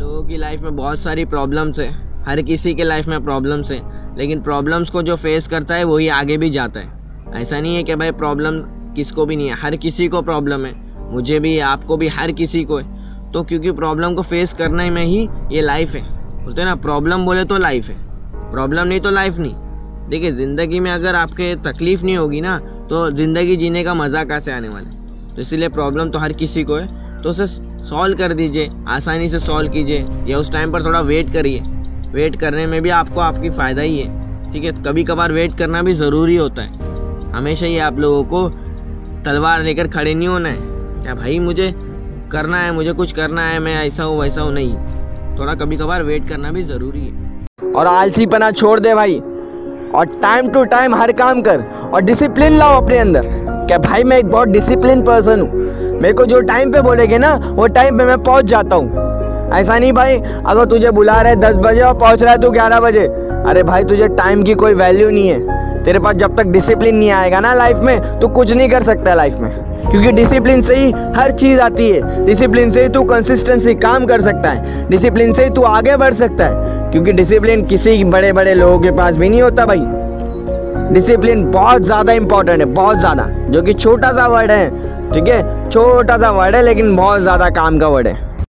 लोगों की लाइफ में बहुत सारी प्रॉब्लम्स है। हर किसी के लाइफ में प्रॉब्लम्स है। लेकिन प्रॉब्लम्स को जो फेस करता है, वही आगे भी जाता है। ऐसा नहीं है कि भाई प्रॉब्लम किसको भी नहीं है। हर किसी को प्रॉब्लम है। मुझे भी, आपको भी, हर किसी को है। तो क्योंकि प्रॉब्लम को फेस करने में ही ये लाइफ है। बोलते हैं ना प्रॉब्लम बोले तो लाइफ है। प्रॉब्लम नहीं तो लाइफ नहीं। देखिए, ज़िंदगी में अगर आपके तकलीफ़ नहीं होगी ना तो ज़िंदगी जीने का मज़ा कहाँ से आने वाला है? तो इसीलिए प्रॉब्लम तो हर किसी को है। तो उसे सॉल्व कर दीजिए, आसानी से सॉल्व कीजिए, या उस टाइम पर थोड़ा वेट करिए। वेट करने में भी आपको आपकी फ़ायदा ही है, ठीक है? कभी कभार वेट करना भी ज़रूरी होता है। हमेशा ही आप लोगों को तलवार लेकर खड़े नहीं होना है। क्या भाई मुझे करना है, मुझे कुछ करना है, मैं ऐसा हूँ, वैसा हूँ, नहीं। थोड़ा कभी कभार वेट करना भी ज़रूरी है। और आलसीपना छोड़ दे भाई। और टाइम टू टाइम हर काम कर, और डिसिप्लिन लाओ अपने अंदर। क्या भाई मैं एक बहुत डिसिप्लिन पर्सन हूँ? मेरे को जो टाइम पे बोलेगे ना, वो टाइम पे मैं पहुँच जाता हूँ। ऐसा नहीं भाई, अगर तुझे बुला रहे दस बजे और पहुँच रहा है तू ग्यारह बजे, अरे भाई तुझे टाइम की कोई वैल्यू नहीं है। तेरे पास जब तक डिसिप्लिन नहीं आएगा ना लाइफ में तो कुछ नहीं कर सकता लाइफ में। क्योंकि डिसिप्लिन से ही हर चीज़ आती है। डिसिप्लिन से ही तू कंसिस्टेंसी काम कर सकता है। डिसिप्लिन से ही तू आगे बढ़ सकता है। क्योंकि डिसिप्लिन किसी बड़े बड़े लोगों के पास भी नहीं होता भाई। डिसिप्लिन बहुत ज़्यादा इंपॉर्टेंट है, बहुत ज़्यादा। जो कि छोटा सा वर्ड है। ठीक है? छोटा सा वर्ड है लेकिन बहुत ज़्यादा काम का वर्ड है।